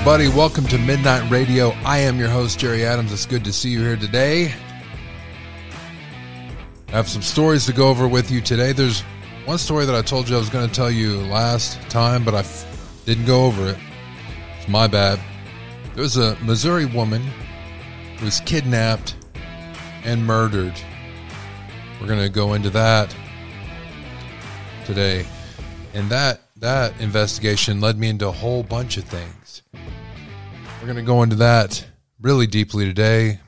everybody. Welcome to Midnight Radio. I am your host, Jerry Adams. It's good to see you here today. I have some stories to go over with you today. There's one story that I told you I was going to tell you last time, but I f- didn't go over it. It's my bad. There's a Missouri woman who was kidnapped and murdered. We're going to go into that today. And that that investigation led me into a whole bunch of things. We're going to go into that really deeply today.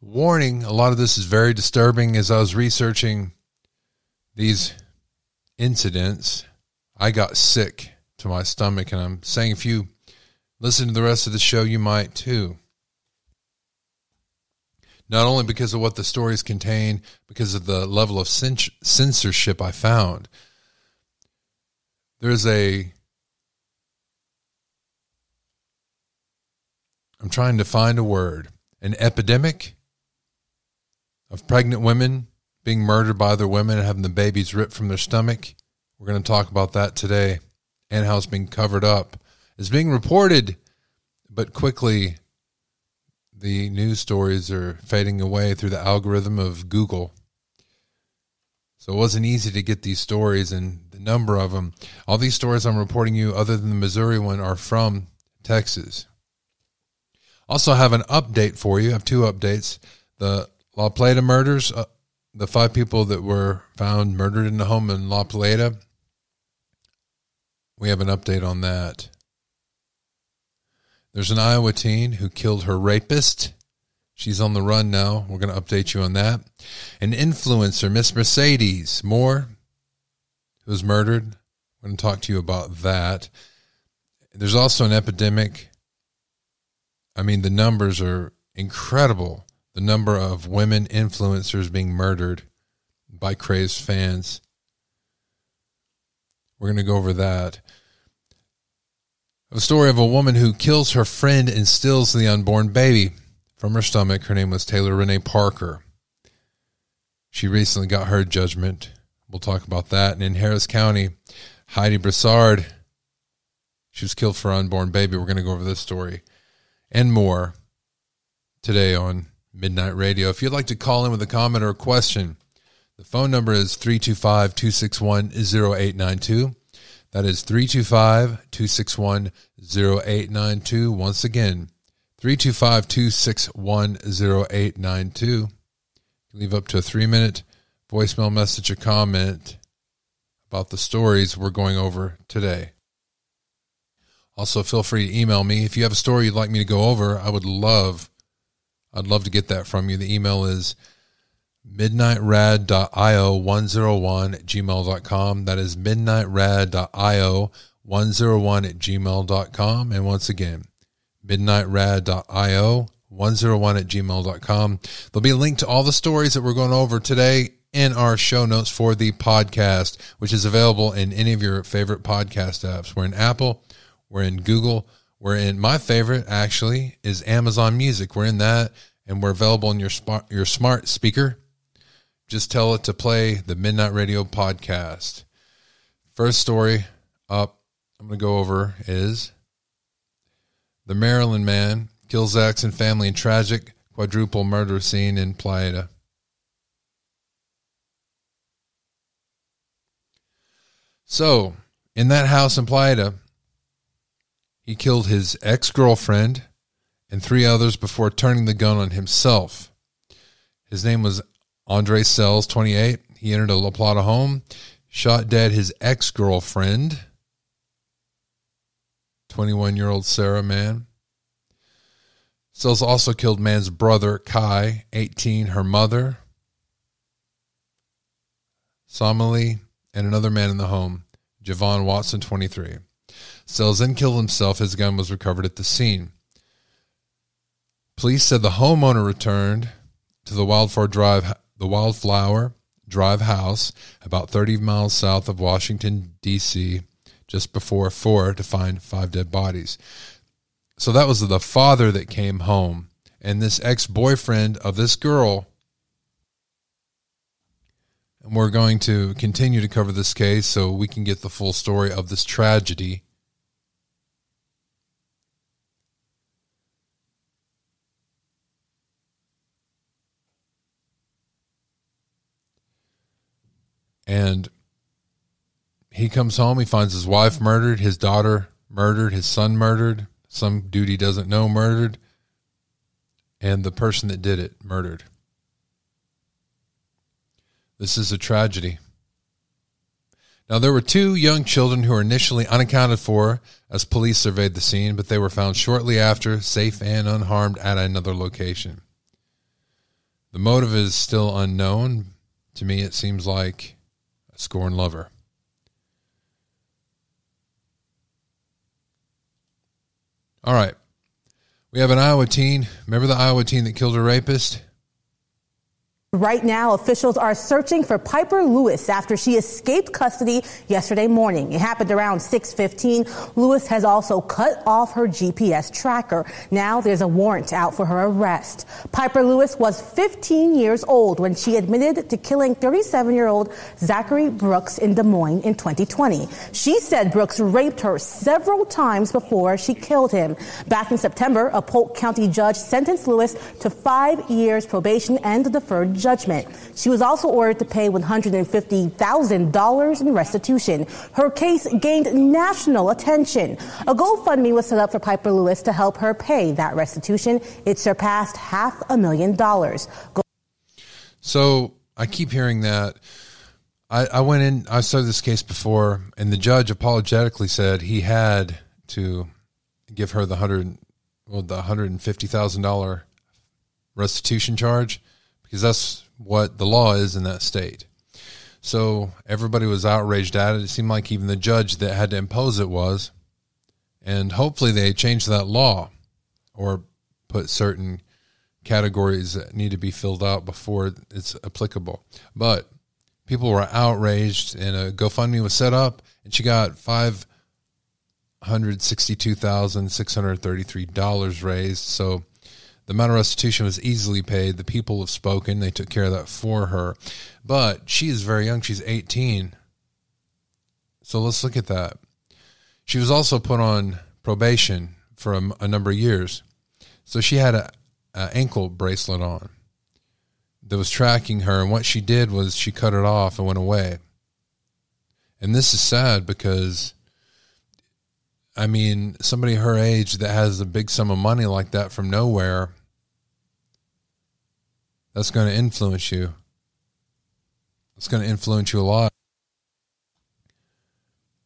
Warning, a lot of this is very disturbing as I was researching these incidents. I got sick to my stomach and I'm saying if you listen to the rest of the show you might too not only because of what the stories contain, because of the level of censorship I found. There's a. I'm trying to find a word. An epidemic of pregnant women being murdered by other women and having the babies ripped from their stomach. We're going to talk about that today and how it's being covered up. It's being reported, but quickly the news stories are fading away through the algorithm of Google. So it wasn't easy to get these stories and the number of them. All these stories I'm reporting you, other than the Missouri one, are from Texas. Also, have an update for you. I have two updates. The La Plata murders, uh, the five people that were found murdered in the home in La Plata. We have an update on that. There's an Iowa teen who killed her rapist. She's on the run now. We're going to update you on that. An influencer, Miss Mercedes Morr, who was murdered. I'm going to talk to you about that. There's also an epidemic. I mean, the numbers are incredible. The number of women influencers being murdered by crazed fans. We're going to go over that. A story of a woman who kills her friend and steals the unborn baby from her stomach. Her name was Taylor Rene Parker. She recently got her judgment. We'll talk about that. And in Harris County, Heidi Broussard, she was killed for unborn baby. We're going to go over this story and more today on Midnight Radio. If you'd like to call in with a comment or a question, the phone number is 325 261 0892. That is 325 261 0892. Once again, 325 261 0892. Leave up to a three minute voicemail message or comment about the stories we're going over today. Also, feel free to email me. If you have a story you'd like me to go over, I would love, I'd love to get that from you. The email is midnightrad.io101 at gmail.com. That is midnightrad.io101 at gmail.com. And once again, midnightrad.io101 at gmail.com. There'll be a link to all the stories that we're going over today in our show notes for the podcast, which is available in any of your favorite podcast apps. We're in Apple, we're in Google, we're in my favorite actually is Amazon Music. We're in that and we're available in your smart your smart speaker just tell it to play the Midnight Radio podcast. First story up, I'm going to go over is the Maryland man kills ex and family in tragic quadruple murder scene in Playa. So, in that house in Playa, he killed his ex girlfriend and three others before turning the gun on himself. His name was Andre Sells, 28. He entered a La Plata home, shot dead his ex girlfriend, 21 year old Sarah Mann. Sells also killed Mann's brother, Kai, 18, her mother, Somali, and another man in the home, Javon Watson, 23. Sells then killed himself. His gun was recovered at the scene. Police said the homeowner returned to the Wildflower Drive the Wildflower Drive House, about 30 miles south of Washington, D.C., just before 4 to find five dead bodies. So that was the father that came home. And this ex boyfriend of this girl, and we're going to continue to cover this case so we can get the full story of this tragedy. And he comes home, he finds his wife murdered, his daughter murdered, his son murdered, some dude he doesn't know murdered, and the person that did it murdered. This is a tragedy. Now, there were two young children who were initially unaccounted for as police surveyed the scene, but they were found shortly after, safe and unharmed, at another location. The motive is still unknown. To me, it seems like a scorned lover. All right. We have an Iowa teen. Remember the Iowa teen that killed a rapist? Right now, officials are searching for Pieper Lewis after she escaped custody yesterday morning. It happened around 6:15. Lewis has also cut off her GPS tracker. Now there's a warrant out for her arrest. Pieper Lewis was 15 years old when she admitted to killing 37-year-old Zachary Brooks in Des Moines in 2020. She said Brooks raped her several times before she killed him. Back in September, a Polk County judge sentenced Lewis to 5 years probation and deferred judgment. She was also ordered to pay $150,000 in restitution. Her case gained national attention. A GoFundMe was set up for Pieper Lewis to help her pay that restitution. It surpassed half a million dollars. Go- so I keep hearing that. I, I went in, I saw this case before, and the judge apologetically said he had to give her the hundred, well, the hundred and fifty thousand dollar restitution charge because that's what the law is in that state. So everybody was outraged at it. It seemed like even the judge that had to impose it was. And hopefully they change that law or put certain categories that need to be filled out before it's applicable. But people were outraged and a GoFundMe was set up and she got five hundred sixty two thousand six hundred thirty three dollars raised. So the amount of restitution was easily paid. The people have spoken. They took care of that for her. But she is very young. She's 18. So let's look at that. She was also put on probation for a, a number of years. So she had a, a ankle bracelet on that was tracking her. And what she did was she cut it off and went away. And this is sad because I mean, somebody her age that has a big sum of money like that from nowhere, that's going to influence you. It's going to influence you a lot.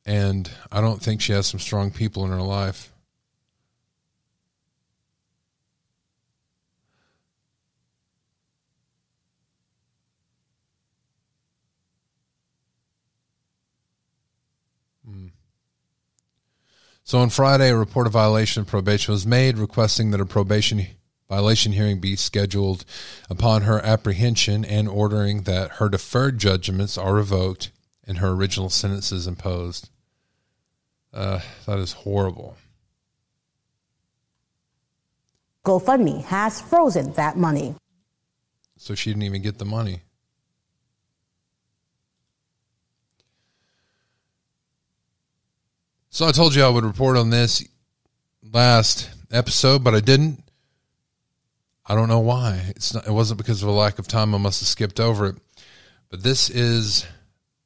And I don't think she has some strong people in her life. So on Friday, a report of violation of probation was made, requesting that a probation violation hearing be scheduled upon her apprehension and ordering that her deferred judgments are revoked and her original sentences imposed. Uh, that is horrible. GoFundMe has frozen that money. So she didn't even get the money. So I told you I would report on this last episode, but I didn't. I don't know why. It's not, it wasn't because of a lack of time. I must have skipped over it. But this is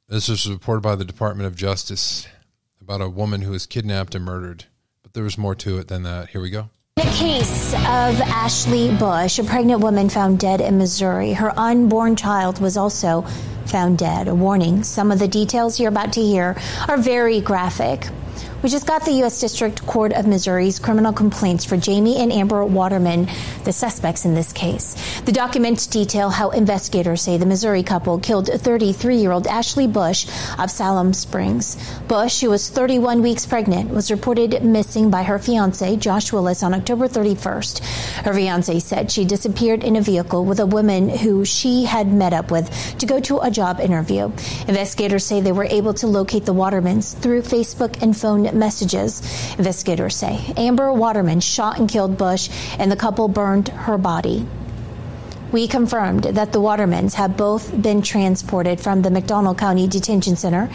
this was reported by the Department of Justice about a woman who was kidnapped and murdered. But there was more to it than that. Here we go. The case of Ashley Bush, a pregnant woman found dead in Missouri. Her unborn child was also found dead. A warning some of the details you're about to hear are very graphic. We just got the U.S. District Court of Missouri's criminal complaints for Jamie and Amber Waterman, the suspects in this case. The documents detail how investigators say the Missouri couple killed 33 year old Ashley Bush of Siloam Springs. Bush, who was 31 weeks pregnant, was reported missing by her fiance, Josh Willis, on October 31st. Her fiance said she disappeared in a vehicle with a woman who she had met up with to go to a job interview. Investigators say they were able to locate the Watermans through Facebook and phone messages. Investigators say Amber Waterman shot and killed Bush, and the couple burned her body. We confirmed that the Watermans have both been transported from the McDonald County Detention Center.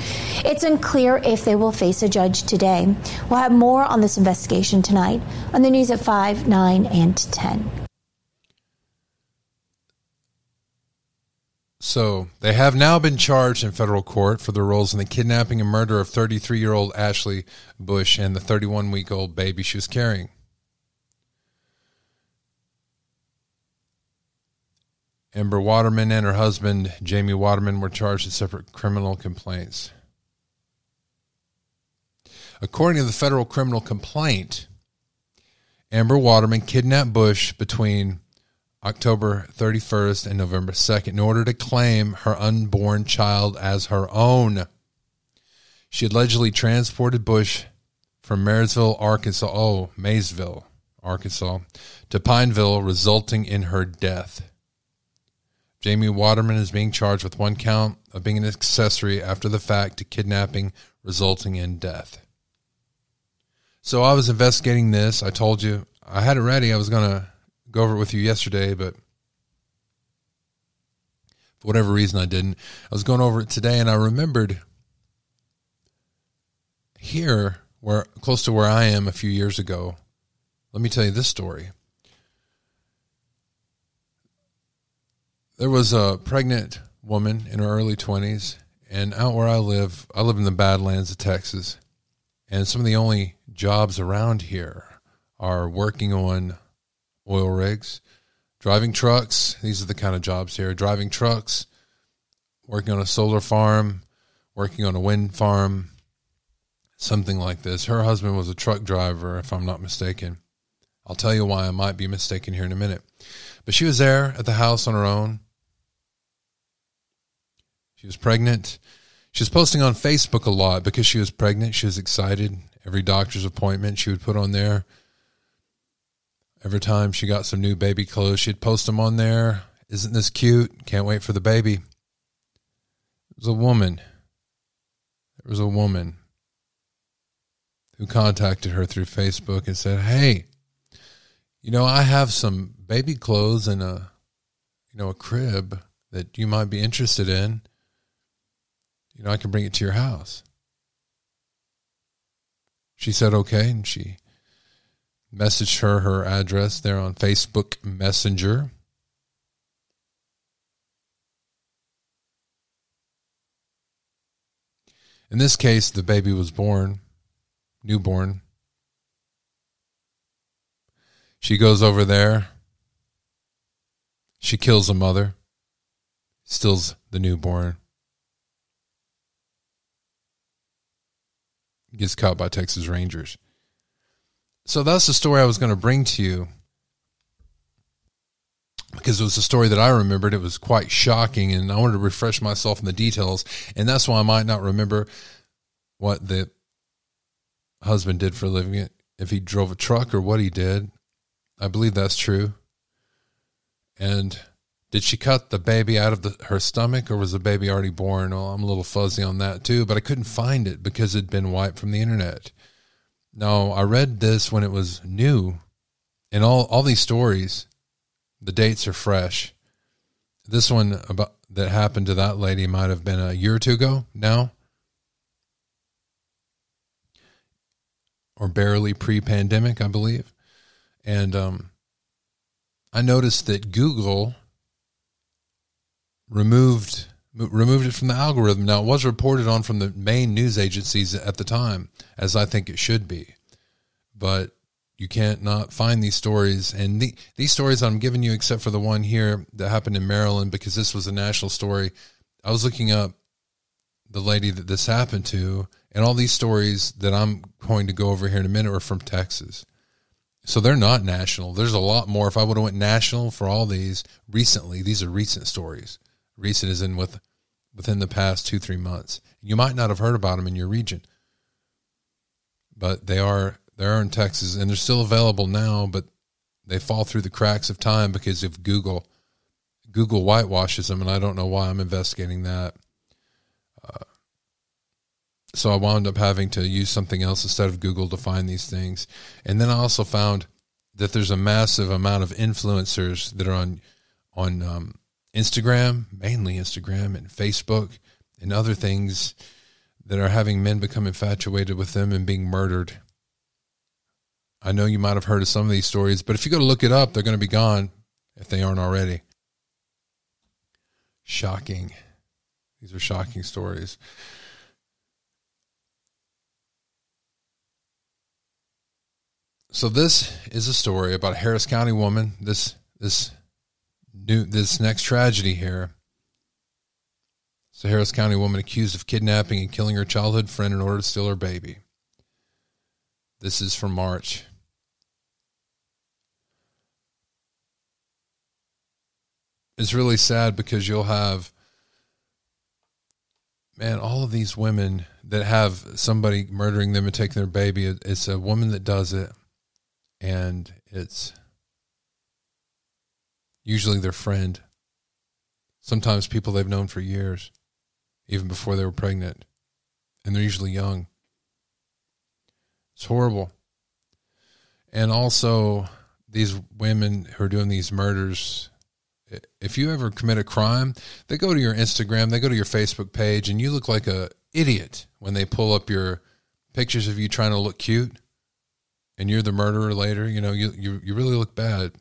It's unclear if they will face a judge today. We'll have more on this investigation tonight on the news at 5, 9, and 10. So they have now been charged in federal court for their roles in the kidnapping and murder of 33 year old Ashley Bush and the 31 week old baby she was carrying. Amber Waterman and her husband, Jamie Waterman, were charged in separate criminal complaints. According to the federal criminal complaint, Amber Waterman kidnapped Bush between October 31st and November 2nd in order to claim her unborn child as her own. She allegedly transported Bush from Marysville, Arkansas, oh, Maysville, Arkansas, to Pineville, resulting in her death. Jamie Waterman is being charged with one count of being an accessory after the fact to kidnapping, resulting in death. So I was investigating this. I told you I had it ready. I was going to go over it with you yesterday, but for whatever reason I didn't. I was going over it today and I remembered here where close to where I am a few years ago. Let me tell you this story. There was a pregnant woman in her early 20s and out where I live, I live in the Badlands of Texas. And some of the only jobs around here are working on oil rigs, driving trucks. These are the kind of jobs here driving trucks, working on a solar farm, working on a wind farm, something like this. Her husband was a truck driver, if I'm not mistaken. I'll tell you why I might be mistaken here in a minute. But she was there at the house on her own. She was pregnant. She was posting on Facebook a lot because she was pregnant. She was excited. Every doctor's appointment she would put on there Every time she got some new baby clothes, she'd post them on there. Isn't this cute? Can't wait for the baby. It was a woman. There was a woman who contacted her through Facebook and said, "Hey, you know, I have some baby clothes and a you know, a crib that you might be interested in. You know, I can bring it to your house." She said, "Okay," and she messaged her her address there on Facebook Messenger. In this case, the baby was born, newborn. She goes over there. She kills the mother, steals the newborn. Gets caught by Texas Rangers. So that's the story I was going to bring to you because it was a story that I remembered. It was quite shocking, and I wanted to refresh myself in the details. And that's why I might not remember what the husband did for a living, if he drove a truck or what he did. I believe that's true. And did she cut the baby out of the, her stomach, or was the baby already born? Well, I'm a little fuzzy on that too, but I couldn't find it because it'd been wiped from the internet. No, I read this when it was new, and all all these stories, the dates are fresh. This one about that happened to that lady might have been a year or two ago now, or barely pre-pandemic, I believe. And um, I noticed that Google removed removed it from the algorithm. Now, it was reported on from the main news agencies at the time, as I think it should be. But you can't not find these stories. And the, these stories I'm giving you, except for the one here that happened in Maryland, because this was a national story. I was looking up the lady that this happened to, and all these stories that I'm going to go over here in a minute are from Texas. So they're not national. There's a lot more. If I would have went national for all these recently, these are recent stories. Recent is in with within the past two three months. You might not have heard about them in your region, but they are they are in Texas and they're still available now. But they fall through the cracks of time because of Google. Google whitewashes them, and I don't know why. I'm investigating that. Uh, so I wound up having to use something else instead of Google to find these things. And then I also found that there's a massive amount of influencers that are on on um, Instagram, mainly Instagram and Facebook and other things that are having men become infatuated with them and being murdered. I know you might have heard of some of these stories, but if you go to look it up, they're going to be gone if they aren't already. shocking. These are shocking stories. So this is a story about a Harris County woman. This this new this next tragedy here. A Harris County woman accused of kidnapping and killing her childhood friend in order to steal her baby. This is from March. It's really sad because you'll have man, all of these women that have somebody murdering them and taking their baby, it's a woman that does it and it's usually their friend. Sometimes people they've known for years, even before they were pregnant, and they're usually young. It's horrible. And also, these women who are doing these murders, if you ever commit a crime, they go to your Instagram, they go to your Facebook page, and you look like a idiot when they pull up your pictures of you trying to look cute and you're the murderer later, you know, you, you, you really look bad.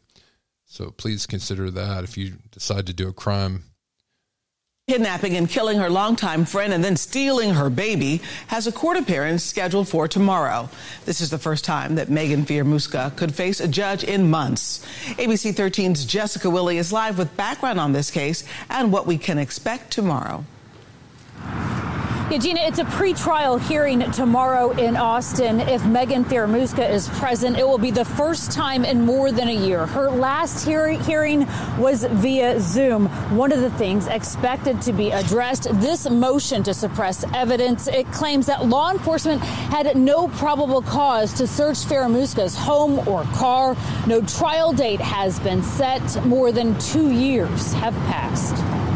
So please consider that if you decide to do a crime. Kidnapping and killing her longtime friend and then stealing her baby has a court appearance scheduled for tomorrow. This is the first time that Megan Fieramusca could face a judge in months. ABC 13's Jessica Willey is live with background on this case and what we can expect tomorrow. Yeah, Gina, it's a pre-trial hearing tomorrow in Austin. If Megan Fieramusca is present, it will be the first time in more than a year. Her last hearing, hearing was via Zoom. One of the things expected to be addressed, this motion to suppress evidence. It claims that law enforcement had no probable cause to search Fieramusca's home or car. No trial date has been set. More than two years have passed.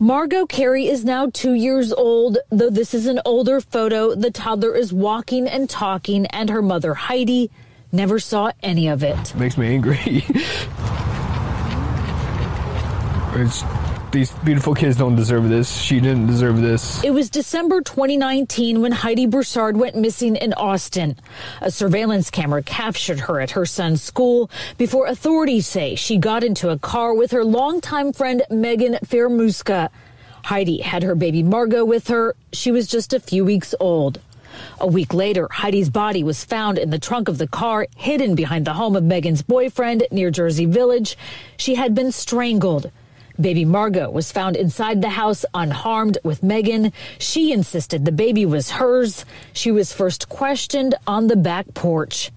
Margot Carey is now two years old. Though this is an older photo, the toddler is walking and talking, and her mother, Heidi, never saw any of it. Makes me angry. it's these beautiful kids don't deserve this. She didn't deserve this. It was December 2019 when Heidi Broussard went missing in Austin. A surveillance camera captured her at her son's school before authorities say she got into a car with her longtime friend Megan Fieramusca. Heidi had her baby Margot with her. She was just a few weeks old. A week later, Heidi's body was found in the trunk of the car, hidden behind the home of Megan's boyfriend near Jersey Village. She had been strangled. Baby Margot was found inside the house unharmed with Megan. She insisted the baby was hers. She was first questioned on the back porch.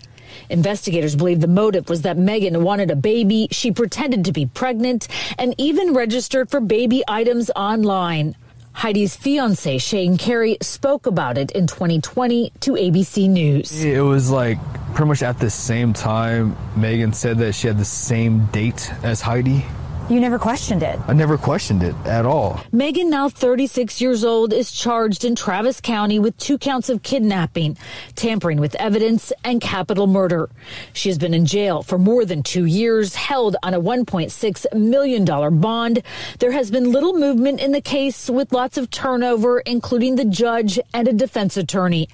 Investigators believe the motive was that Megan wanted a baby. She pretended to be pregnant and even registered for baby items online. Heidi's fiance, Shane Carey, spoke about it in 2020 to ABC News. It was like pretty much at the same time Megan said that she had the same date as Heidi. You never questioned it. I never questioned it at all. Megan, now 36 years old, is charged in Travis County with two counts of kidnapping, tampering with evidence, and capital murder. She has been in jail for more than two years, held on a $1.6 million bond. There has been little movement in the case with lots of turnover, including the judge and a defense attorney.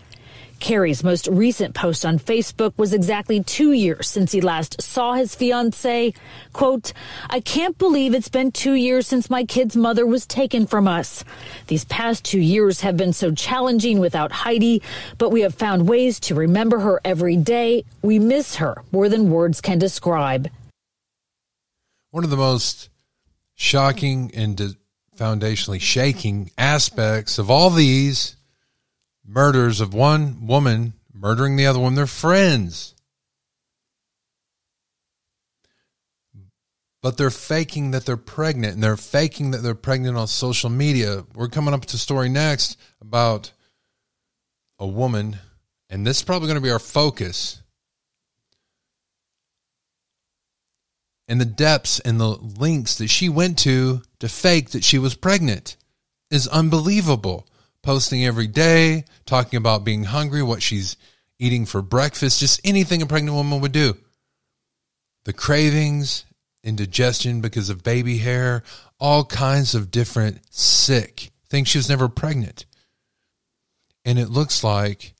Carey's most recent post on Facebook was exactly two years since he last saw his fiancee. Quote, I can't believe it's been two years since my kid's mother was taken from us. These past two years have been so challenging without Heidi, but we have found ways to remember her every day. We miss her more than words can describe. One of the most shocking and foundationally shaking aspects of all these murders of one woman murdering the other one. They're friends. But they're faking that they're pregnant and they're faking that they're pregnant on social media. We're coming up to story next about a woman, and this is probably going to be our focus. And the depths and the links that she went to to fake that she was pregnant is unbelievable posting every day, talking about being hungry, what she's eating for breakfast, just anything a pregnant woman would do. The cravings, indigestion because of baby hair, all kinds of different sick things. She was never pregnant. And it looks like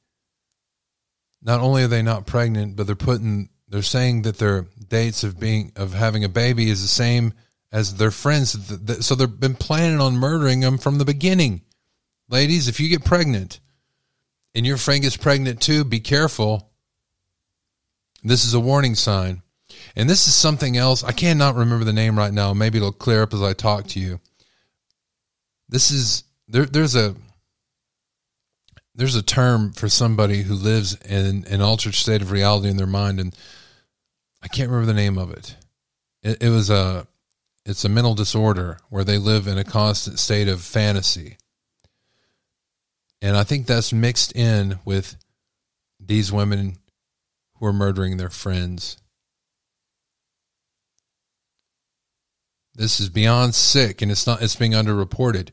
not only are they not pregnant, but they're putting they're saying that their dates of being of having a baby is the same as their friends. So they've been planning on murdering them from the beginning. Ladies, if you get pregnant and your friend gets pregnant too, be careful. This is a warning sign. And this is something else. I cannot remember the name right now. Maybe it'll clear up as I talk to you. This is there there's a there's a term for somebody who lives in an altered state of reality in their mind and I can't remember the name of it. It, it was a it's a mental disorder where they live in a constant state of fantasy. And I think that's mixed in with these women who are murdering their friends. This is beyond sick and it's not it's being underreported.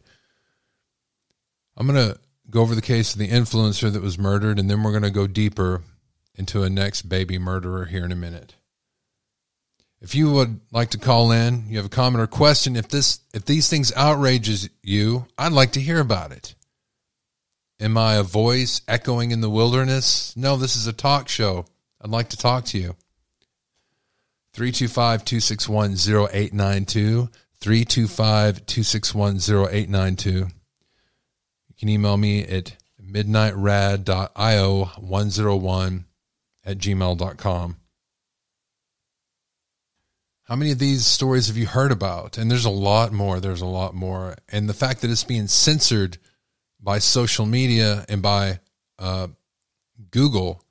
I'm going to go over the case of the influencer that was murdered and then we're going to go deeper into a next baby murderer here in a minute. If you would like to call in, you have a comment or question, if this if these things outrages you, I'd like to hear about it. Am I a voice echoing in the wilderness? No, this is a talk show. I'd like to talk to you. 325 261 0892. 325 261 0892. You can email me at midnightrad.io101 at gmail.com. How many of these stories have you heard about? And there's a lot more. There's a lot more. And the fact that it's being censored by social media and by uh, Google,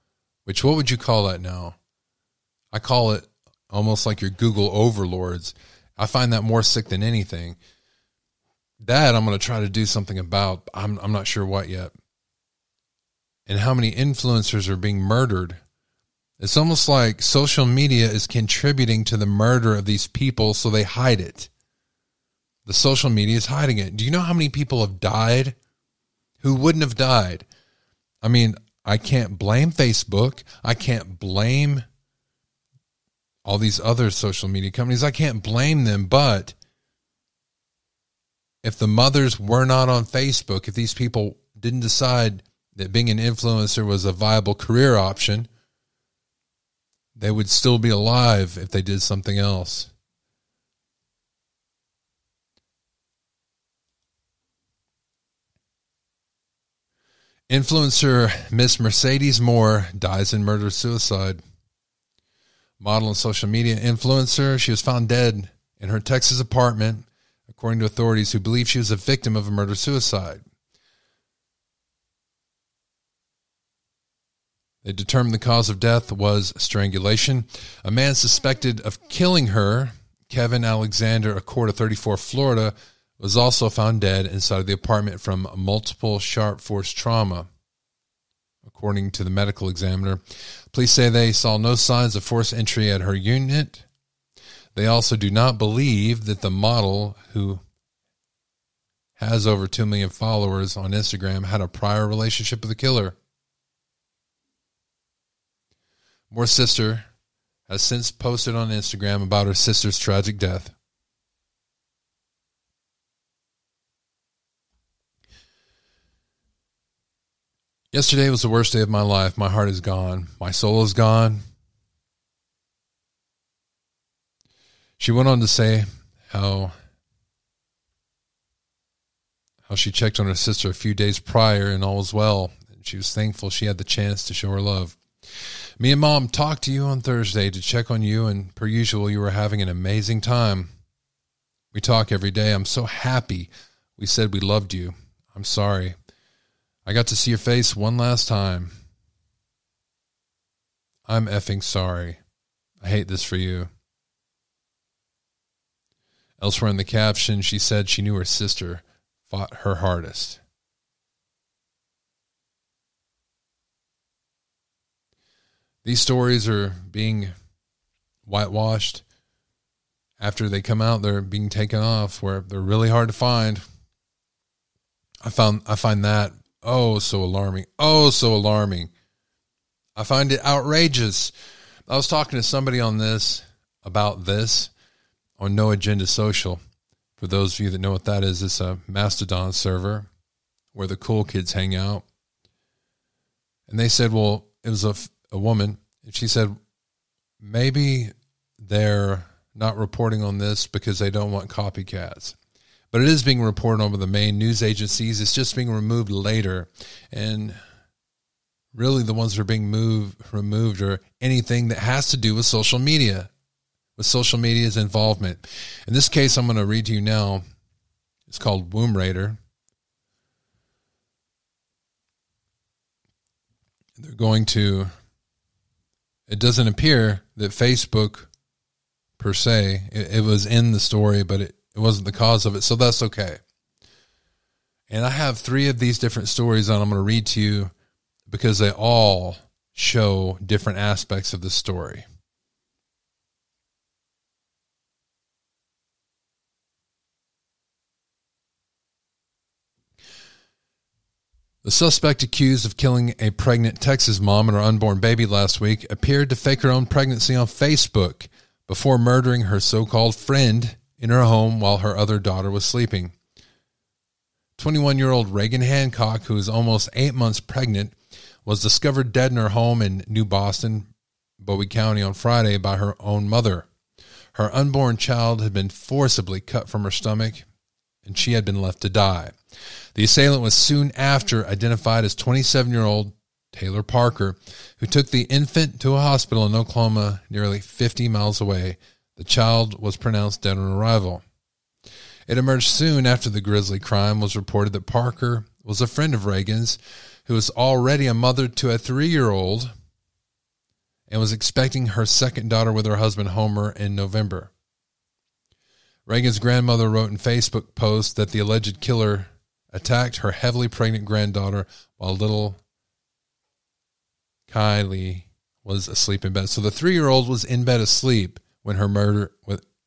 which what would you call that now? I call it almost like your Google overlords. I find that more sick than anything. That I'm going to try to do something about. I'm I'm not sure what yet. And how many influencers are being murdered it's almost like social media is contributing to the murder of these people, so they hide it. The social media is hiding it. Do you know how many people have died who wouldn't have died? I mean, I can't blame Facebook. I can't blame all these other social media companies. I can't blame them, but if the mothers were not on Facebook, if these people didn't decide that being an influencer was a viable career option, they would still be alive if they did something else. Influencer Miss Mercedes Morr dies in murder suicide. Model and social media influencer, she was found dead in her Texas apartment, according to authorities who believe she was a victim of a murder suicide. They determined the cause of death was strangulation. A man suspected of killing her, Kevin Alexander, Accorto of 34, Florida, was also found dead inside of the apartment from multiple sharp force trauma. According to the medical examiner, police say they saw no signs of force entry at her unit. They also do not believe that the model, who has over 2 million followers on Instagram, had a prior relationship with the killer. Morr's sister has since posted on Instagram about her sister's tragic death. Yesterday was the worst day of my life. My heart is gone. My soul is gone. She went on to say how how she checked on her sister a few days prior and all was well. She was thankful she had the chance to show her love. Me and mom talked to you on Thursday to check on you, and per usual, you were having an amazing time. We talk every day. I'm so happy we said we loved you. I'm sorry. I got to see your face one last time. I'm effing sorry. I hate this for you. Elsewhere in the caption, she said she knew her sister fought her hardest. these stories are being whitewashed after they come out they're being taken off where they're really hard to find i found i find that oh so alarming. Oh so alarming. I find it outrageous. I was talking to somebody on this about this on no agenda social. For those of you that know what that is it's a mastodon server where the cool kids hang out. And they said well it was a a woman, and she said maybe they're not reporting on this because they don't want copycats. But it is being reported over the main news agencies. It's just being removed later. And really, the ones that are being moved, removed are anything that has to do with social media, with social media's involvement. In this case, I'm going to read to you now. It's called Womb Raider. They're going to, it doesn't appear that Facebook per se. It, it, was in the story, but it, it wasn't the cause of it. So that's okay. And I have three of these different stories that I'm going to read to you because they all show different aspects of the story. The suspect accused of killing a pregnant Texas mom and her unborn baby last week appeared to fake her own pregnancy on Facebook before murdering her so called friend in her home while her other daughter was sleeping. 21 year old Reagan Hancock, who is almost eight months pregnant, was discovered dead in her home in New Boston, Bowie County on Friday by her own mother. Her unborn child had been forcibly cut from her stomach, and she had been left to die. The assailant was soon after identified as 27 year old Taylor Parker, who took the infant to a hospital in Oklahoma nearly 50 miles away. The child was pronounced dead on arrival. It emerged soon after the grisly crime was reported that Parker was a friend of Reagan's who was already a mother to a three year old and was expecting her second daughter with her husband Homer in November. Reagan's grandmother wrote in Facebook post that the alleged killer attacked her heavily pregnant granddaughter while little Kylie was asleep in bed. So the three year old was in bed asleep when her murder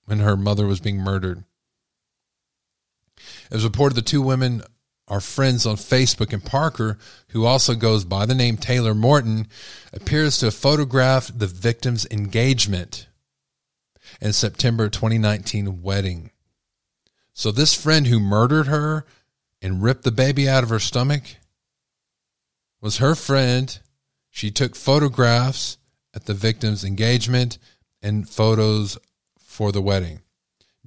when her mother was being murdered. It was reported the two women are friends on Facebook, and Parker, who also goes by the name Taylor Morton, appears to have photographed the victim's engagement and September 2019 wedding. So this friend who murdered her and ripped the baby out of her stomach was her friend she took photographs at the victim's engagement and photos for the wedding,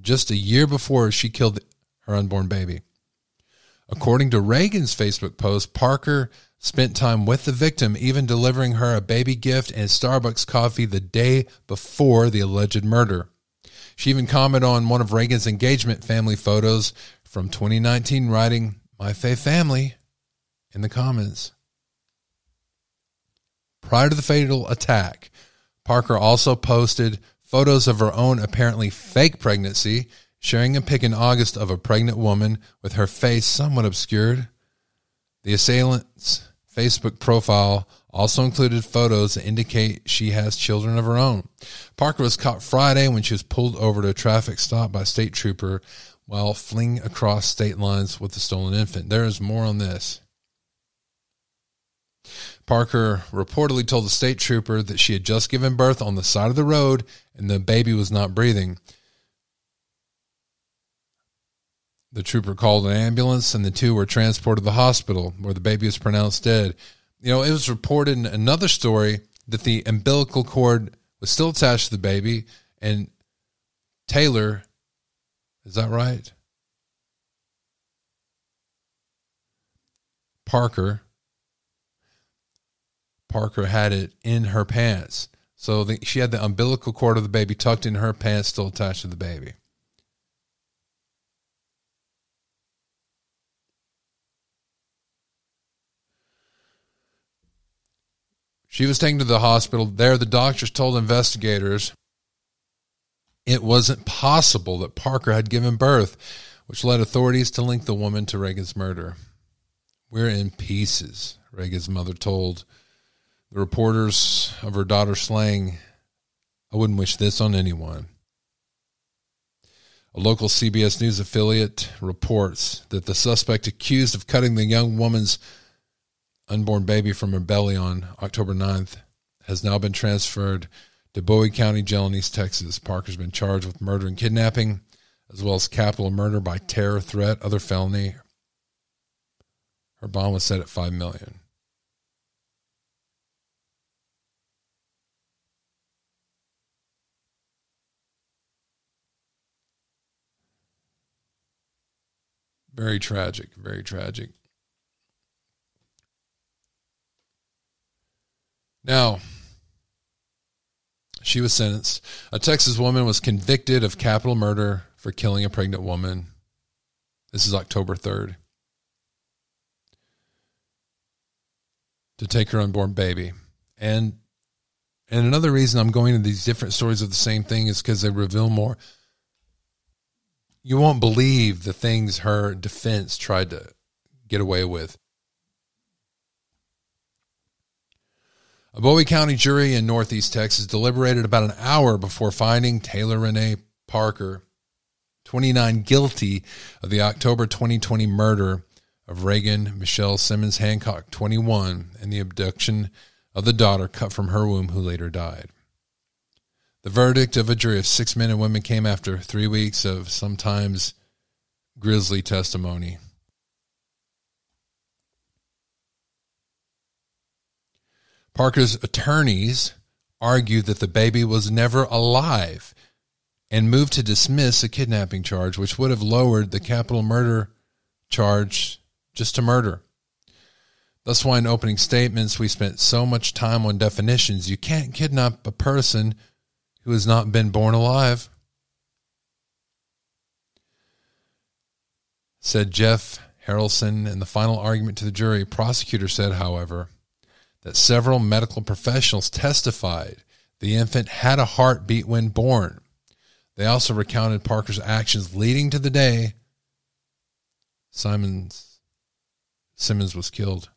just a year before she killed her unborn baby. According to Reagan's Facebook post, Parker spent time with the victim, even delivering her a baby gift and Starbucks coffee the day before the alleged murder. She even commented on one of Reagan's engagement family photos from 2019, writing, My faith family, in the comments. Prior to the fatal attack, Parker also posted photos of her own apparently fake pregnancy, sharing a pic in August of a pregnant woman with her face somewhat obscured. The assailant's Facebook profile also included photos that indicate she has children of her own. Parker was caught Friday when she was pulled over to a traffic stop by a state trooper while fleeing across state lines with the stolen infant. There is more on this. Parker reportedly told the state trooper that she had just given birth on the side of the road and the baby was not breathing. The trooper called an ambulance and the two were transported to the hospital where the baby was pronounced dead. You know, it was reported in another story that the umbilical cord was still attached to the baby and Taylor, is that right? Parker Parker had it in her pants. So the, she had the umbilical cord of the baby tucked in her pants, still attached to the baby. She was taken to the hospital. There, the doctors told investigators it wasn't possible that Parker had given birth, which led authorities to link the woman to Reagan's murder. We're in pieces, Reagan's mother told the reporters of her daughter slaying, I wouldn't wish this on anyone. A local CBS News affiliate reports that the suspect accused of cutting the young woman's unborn baby from her belly on October 9th has now been transferred to Bowie County Jail in East Texas. Parker's been charged with murder and kidnapping, as well as capital murder by terror threat, other felony. Her bond was set at five million. Very tragic. Very tragic. Now, she was sentenced. A Texas woman was convicted of capital murder for killing a pregnant woman. This is October 3rd. To take her unborn baby. And and another reason I'm going to these different stories of the same thing is because they reveal more. You won't believe the things her defense tried to get away with. A Bowie County jury in Northeast Texas deliberated about an hour before finding Taylor Rene Parker, 29, guilty of the October 2020 murder of Reagan Michelle Simmons Hancock, 21, and the abduction of the daughter cut from her womb who later died. The verdict of a jury of six men and women came after three weeks of sometimes grisly testimony. Parker's attorneys argued that the baby was never alive and moved to dismiss a kidnapping charge, which would have lowered the capital murder charge just to murder. That's why in opening statements we spent so much time on definitions. You can't kidnap a person who has not been born alive. Said Jeff Harrelson in the final argument to the jury. Prosecutor said, however, that several medical professionals testified the infant had a heartbeat when born. They also recounted Parker's actions leading to the day Simon's Simmons was killed.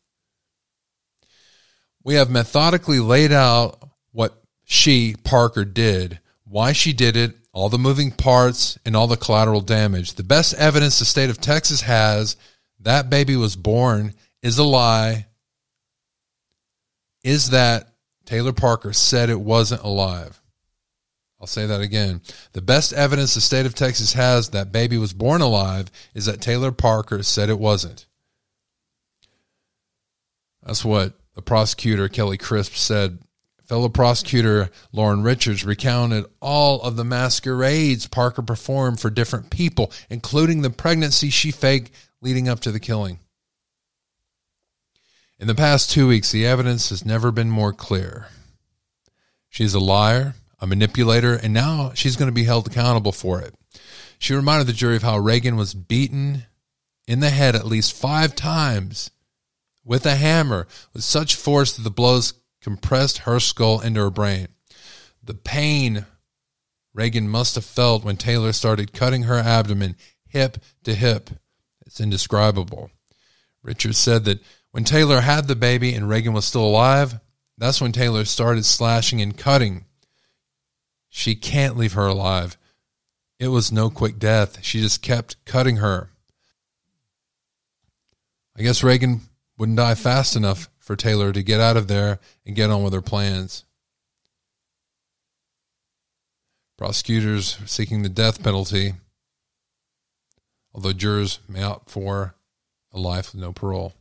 We have methodically laid out what she, Parker, did, why she did it, all the moving parts, and all the collateral damage. The best evidence the state of Texas has that baby was born is a lie is that Taylor Parker said it wasn't alive. I'll say that again. The best evidence the state of Texas has that baby was born alive is that Taylor Parker said it wasn't. That's what the prosecutor, Kelly Crisp, said. Fellow prosecutor Lauren Richards recounted all of the masquerades Parker performed for different people, including the pregnancy she faked leading up to the killing. In the past two weeks, the evidence has never been more clear. She's a liar, a manipulator, and now she's going to be held accountable for it. She reminded the jury of how Reagan was beaten in the head at least five times with a hammer with such force that the blows compressed her skull into her brain. The pain Reagan must have felt when Taylor started cutting her abdomen hip to hip. It's indescribable. Richard said that when Taylor had the baby and Reagan was still alive, that's when Taylor started slashing and cutting. She can't leave her alive. It was no quick death. She just kept cutting her. I guess Reagan wouldn't die fast enough for Taylor to get out of there and get on with her plans. Prosecutors seeking the death penalty, although jurors may opt for a life with no parole.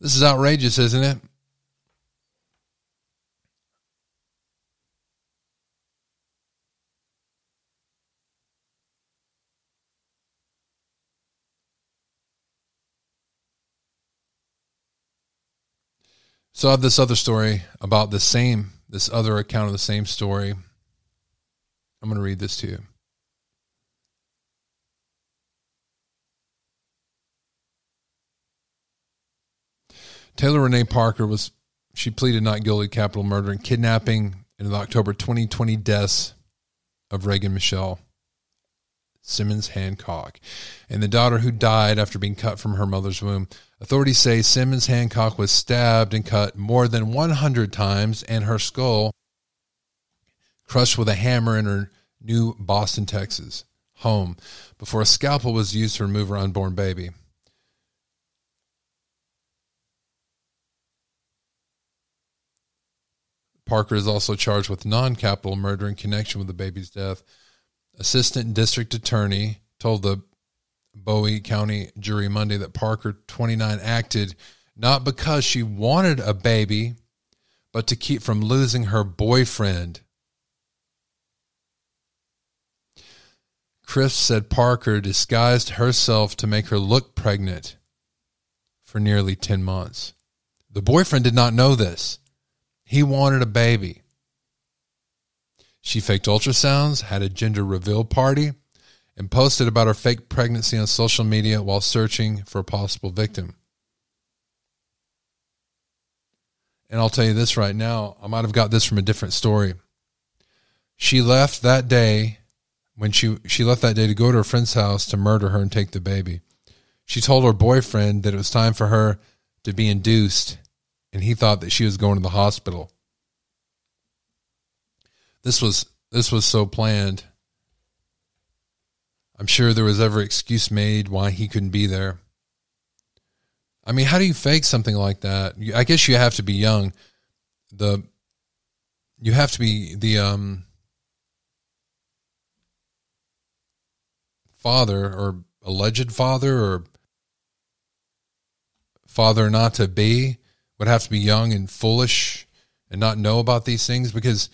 This is outrageous, isn't it? So I have this other story about the same, this other account of the same story. I'm going to read this to you. Taylor Rene Parker was she pleaded not guilty capital murder and kidnapping in the October 2020 deaths of Reagan Michelle Simmons Hancock and the daughter who died after being cut from her mother's womb. Authorities say Simmons Hancock was stabbed and cut more than 100 times and her skull crushed with a hammer in her new Boston, Texas home before a scalpel was used to remove her unborn baby. Parker is also charged with non capital murder in connection with the baby's death. Assistant District Attorney told the Bowie County jury Monday that Parker, 29, acted not because she wanted a baby, but to keep from losing her boyfriend. Chris said Parker disguised herself to make her look pregnant for nearly 10 months. The boyfriend did not know this. He wanted a baby. She faked ultrasounds, had a gender reveal party, and posted about her fake pregnancy on social media while searching for a possible victim. And I'll tell you this right now, I might have got this from a different story. She left that day when she she left that day to go to her friend's house to murder her and take the baby. She told her boyfriend that it was time for her to be induced and he thought that she was going to the hospital. This was this was so planned. I'm sure there was ever excuse made why he couldn't be there. I mean, how do you fake something like that? I guess you have to be young. The you have to be the um father or alleged father or father not to be would have to be young and foolish and not know about these things because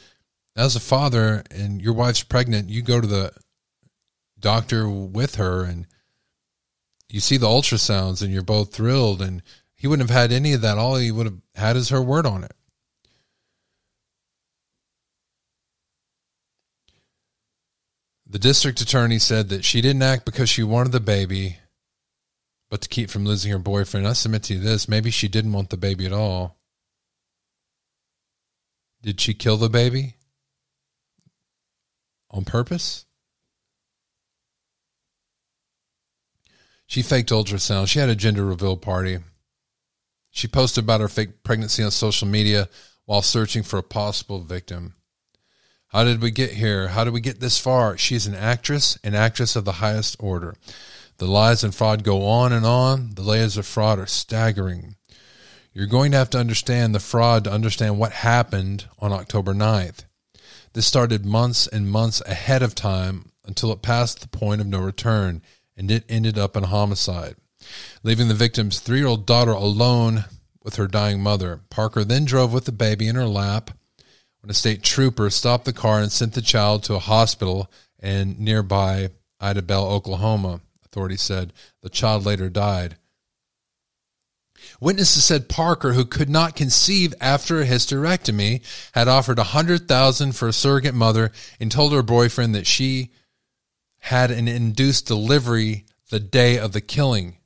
as a father and your wife's pregnant, you go to the doctor with her and you see the ultrasounds and you're both thrilled and he wouldn't have had any of that. All he would have had is her word on it. The district attorney said that she didn't act because she wanted the baby, but to keep from losing her boyfriend. I submit to you this maybe she didn't want the baby at all. Did she kill the baby? On purpose? She faked ultrasound. She had a gender reveal party. She posted about her fake pregnancy on social media while searching for a possible victim. How did we get here? How did we get this far? She's an actress, an actress of the highest order. The lies and fraud go on and on. The layers of fraud are staggering. You're going to have to understand the fraud to understand what happened on October 9th. This started months and months ahead of time until it passed the point of no return, and it ended up in homicide, leaving the victim's three year old daughter alone with her dying mother. Parker then drove with the baby in her lap when a state trooper stopped the car and sent the child to a hospital in nearby Idabel, Oklahoma. Authorities said the child later died. Witnesses said Parker, who could not conceive after a hysterectomy, had offered a hundred thousand for a surrogate mother and told her boyfriend that she had an induced delivery the day of the killing.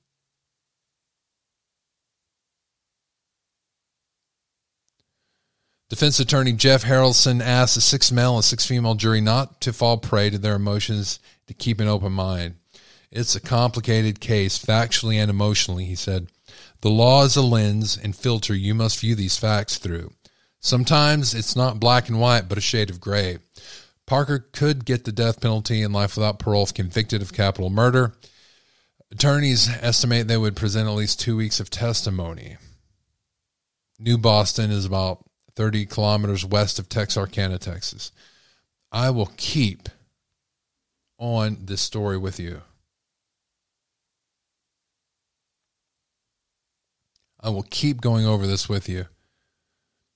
Defense attorney Jeff Harrelson asked a six male and six female jury not to fall prey to their emotions, to keep an open mind. It's a complicated case, factually and emotionally, he said. The law is a lens and filter you must view these facts through. Sometimes it's not black and white, but a shade of gray. Parker could get the death penalty and life without parole if convicted of capital murder. Attorneys estimate they would present at least two weeks of testimony. New Boston is about 30 kilometers west of Texarkana, Texas. I will keep on this story with you. I will keep going over this with you.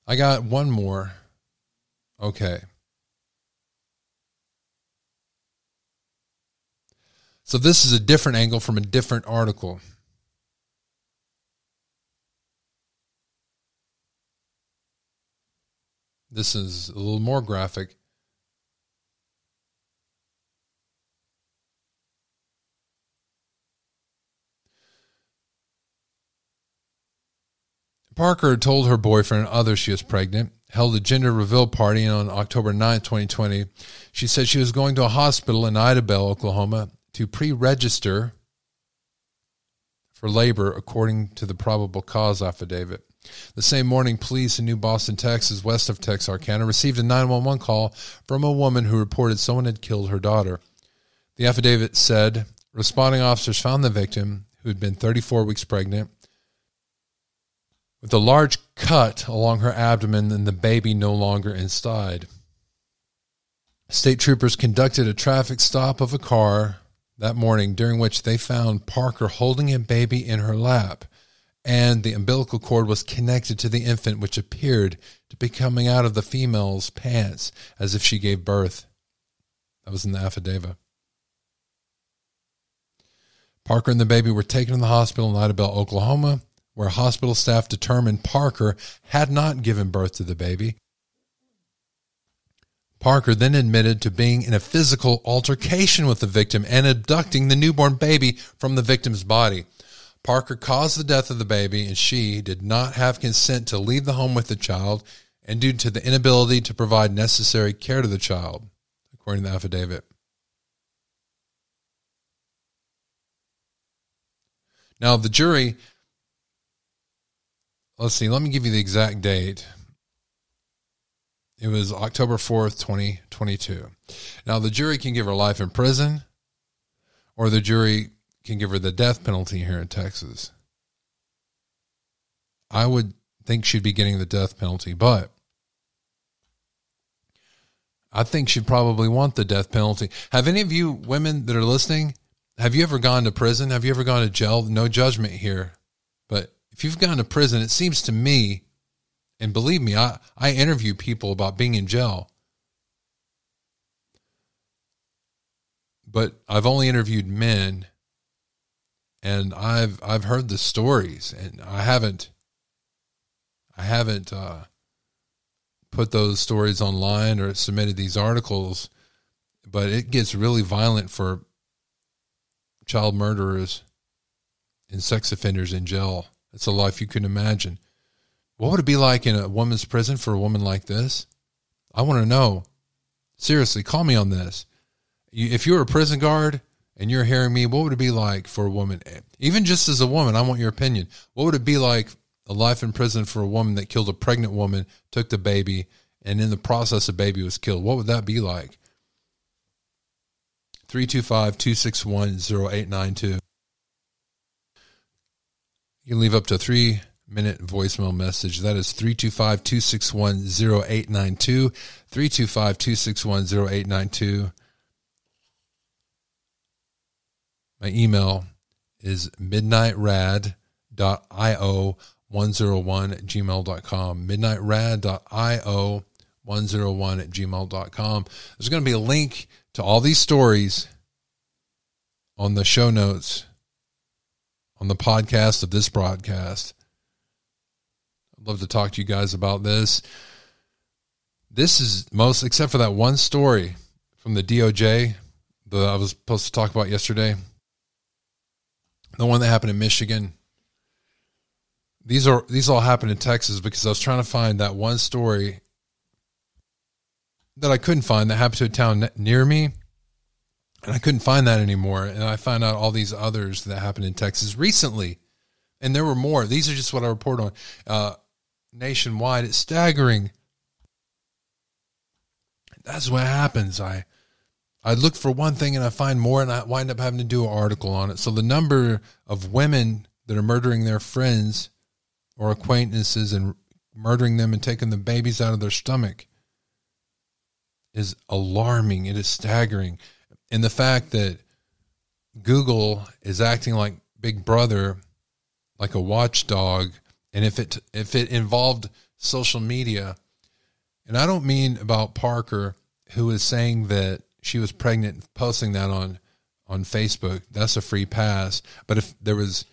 I got one more. Okay. So this is a different angle from a different article. This is a little more graphic. Parker told her boyfriend and others she was pregnant, held a gender reveal party, on October 9, 2020, she said she was going to a hospital in Idabel, Oklahoma to pre register for labor according to the probable cause affidavit. The same morning, police in New Boston, Texas, west of Texarkana, received a 911 call from a woman who reported someone had killed her daughter. The affidavit said responding officers found the victim, who had been 34 weeks pregnant, with a large cut along her abdomen and the baby no longer inside. State troopers conducted a traffic stop of a car that morning during which they found Parker holding a baby in her lap and the umbilical cord was connected to the infant, which appeared to be coming out of the female's pants as if she gave birth. That was in the affidavit. Parker and the baby were taken to the hospital in Idabel, Oklahoma, where hospital staff determined Parker had not given birth to the baby. Parker then admitted to being in a physical altercation with the victim and abducting the newborn baby from the victim's body. Parker caused the death of the baby, and she did not have consent to leave the home with the child, and due to the inability to provide necessary care to the child, according to the affidavit. Now, the jury, let's see, let me give you the exact date. It was October 4th, 2022. Now, the jury can give her life in prison, or the jury can give her the death penalty here in Texas. I would think she'd be getting the death penalty, but I think she'd probably want the death penalty. Have any of you women that are listening, have you ever gone to prison? Have you ever gone to jail? No judgment here. But if you've gone to prison, it seems to me, and believe me, I, I interview people about being in jail. But I've only interviewed men and I've I've heard the stories and I haven't I haven't uh, put those stories online or submitted these articles, but it gets really violent for child murderers and sex offenders in jail. It's a life you can imagine. What would it be like in a woman's prison for a woman like this? I want to know. Seriously, call me on this. If you're a prison guard and you're hearing me, what would it be like for a woman? Even just as a woman, I want your opinion. What would it be like a life in prison for a woman that killed a pregnant woman, took the baby, and in the process, a baby was killed? What would that be like? 325 261 0892. You can leave up to three minute voicemail message. That is 325 261 0892. 325 261 0892. My email is midnightrad.io101 at gmail.com. Midnightrad.io101 at gmail.com. There's going to be a link to all these stories on the show notes on the podcast of this broadcast. Love to talk to you guys about this. This is most, except for that one story from the DOJ that I was supposed to talk about yesterday the one that happened in Michigan. These are these all happened in Texas because I was trying to find that one story that I couldn't find that happened to a town near me, and I couldn't find that anymore. And I found out all these others that happened in Texas recently, and there were more. These are just what I report on uh, nationwide. It's staggering. That's what happens. I I look for one thing and I find more and I wind up having to do an article on it. So the number of women that are murdering their friends or acquaintances and murdering them and taking the babies out of their stomach is alarming. It is staggering. And the fact that Google is acting like Big Brother, like a watchdog, and if it if it involved social media, and I don't mean about Parker, who is saying that she was pregnant, posting that on on Facebook, that's a free pass. But if there was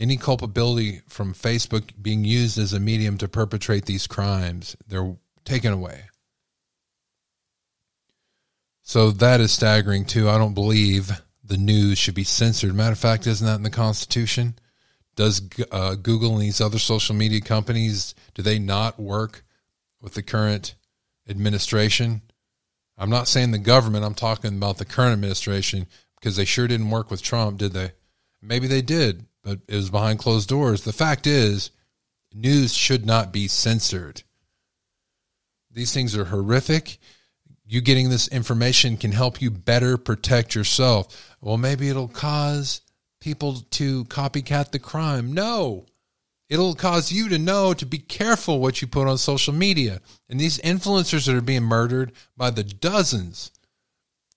any culpability from Facebook being used as a medium to perpetrate these crimes, they're taken away. So that is staggering too. I don't believe the news should be censored. Matter of fact, isn't that in the Constitution? Does uh, Google and these other social media companies do they not work with the current administration I'm not saying the government, I'm talking about the current administration because they sure didn't work with Trump, did they? Maybe they did, but it was behind closed doors. The fact is, news should not be censored. These things are horrific. You getting this information can help you better protect yourself. Well, maybe it'll cause people to copycat the crime. No, it'll cause you to know to be careful what you put on social media. And these influencers that are being murdered by the dozens,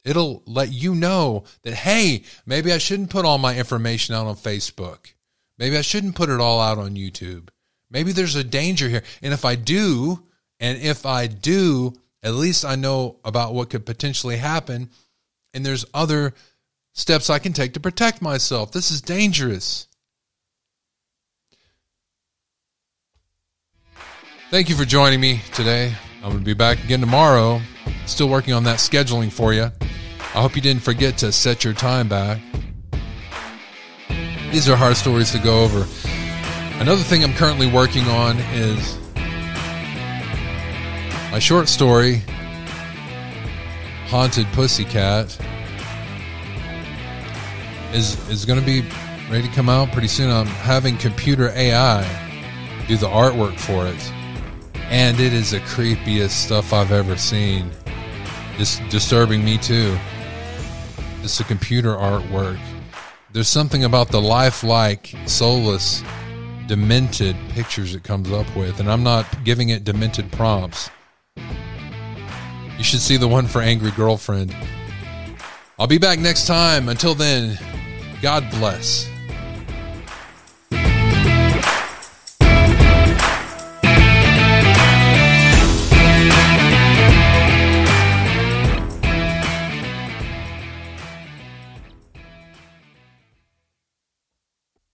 it'll let you know that, hey, maybe I shouldn't put all my information out on Facebook. Maybe I shouldn't put it all out on YouTube. Maybe there's a danger here. And if I do, and if I do, at least I know about what could potentially happen. And there's other steps I can take to protect myself. This is dangerous. Thank you for joining me today. I'm going to be back again tomorrow. Still working on that scheduling for you. I hope you didn't forget to set your time back. These are hard stories to go over. Another thing I'm currently working on is my short story, Haunted Pussycat, is is going to be ready to come out pretty soon. I'm having computer AI do the artwork for it, and it is the creepiest stuff I've ever seen. It's disturbing me too. It's the computer artwork. There's something about the lifelike, soulless, demented pictures it comes up with, and I'm not giving it demented prompts. You should see the one for Angry Girlfriend. I'll be back next time. Until then, God bless.